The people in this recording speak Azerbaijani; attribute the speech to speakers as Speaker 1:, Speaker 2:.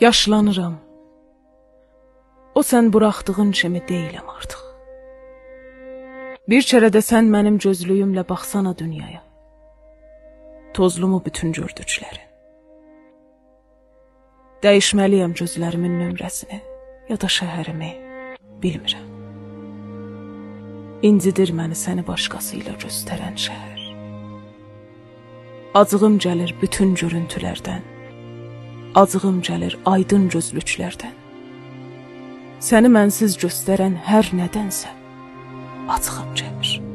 Speaker 1: Yaşlanıram. O sən buraxdığın kimi deyiləm artıq. Bir kərə də sən mənim gözlüyümlə baxsana dünyaya. Tozlumu bütün gördüklərin. Dəyişməliyəm gözlərimin nömrəsini ya da şəhərimi, bilmirəm. İncidir məni səni başqası ilə göstərən şəhər. Acığım gəlir bütün görüntülərdən. Acığım gəlir aydın gözlüklərdən. Səni mənsiz göstərən hər nədənsə acığım gəlir.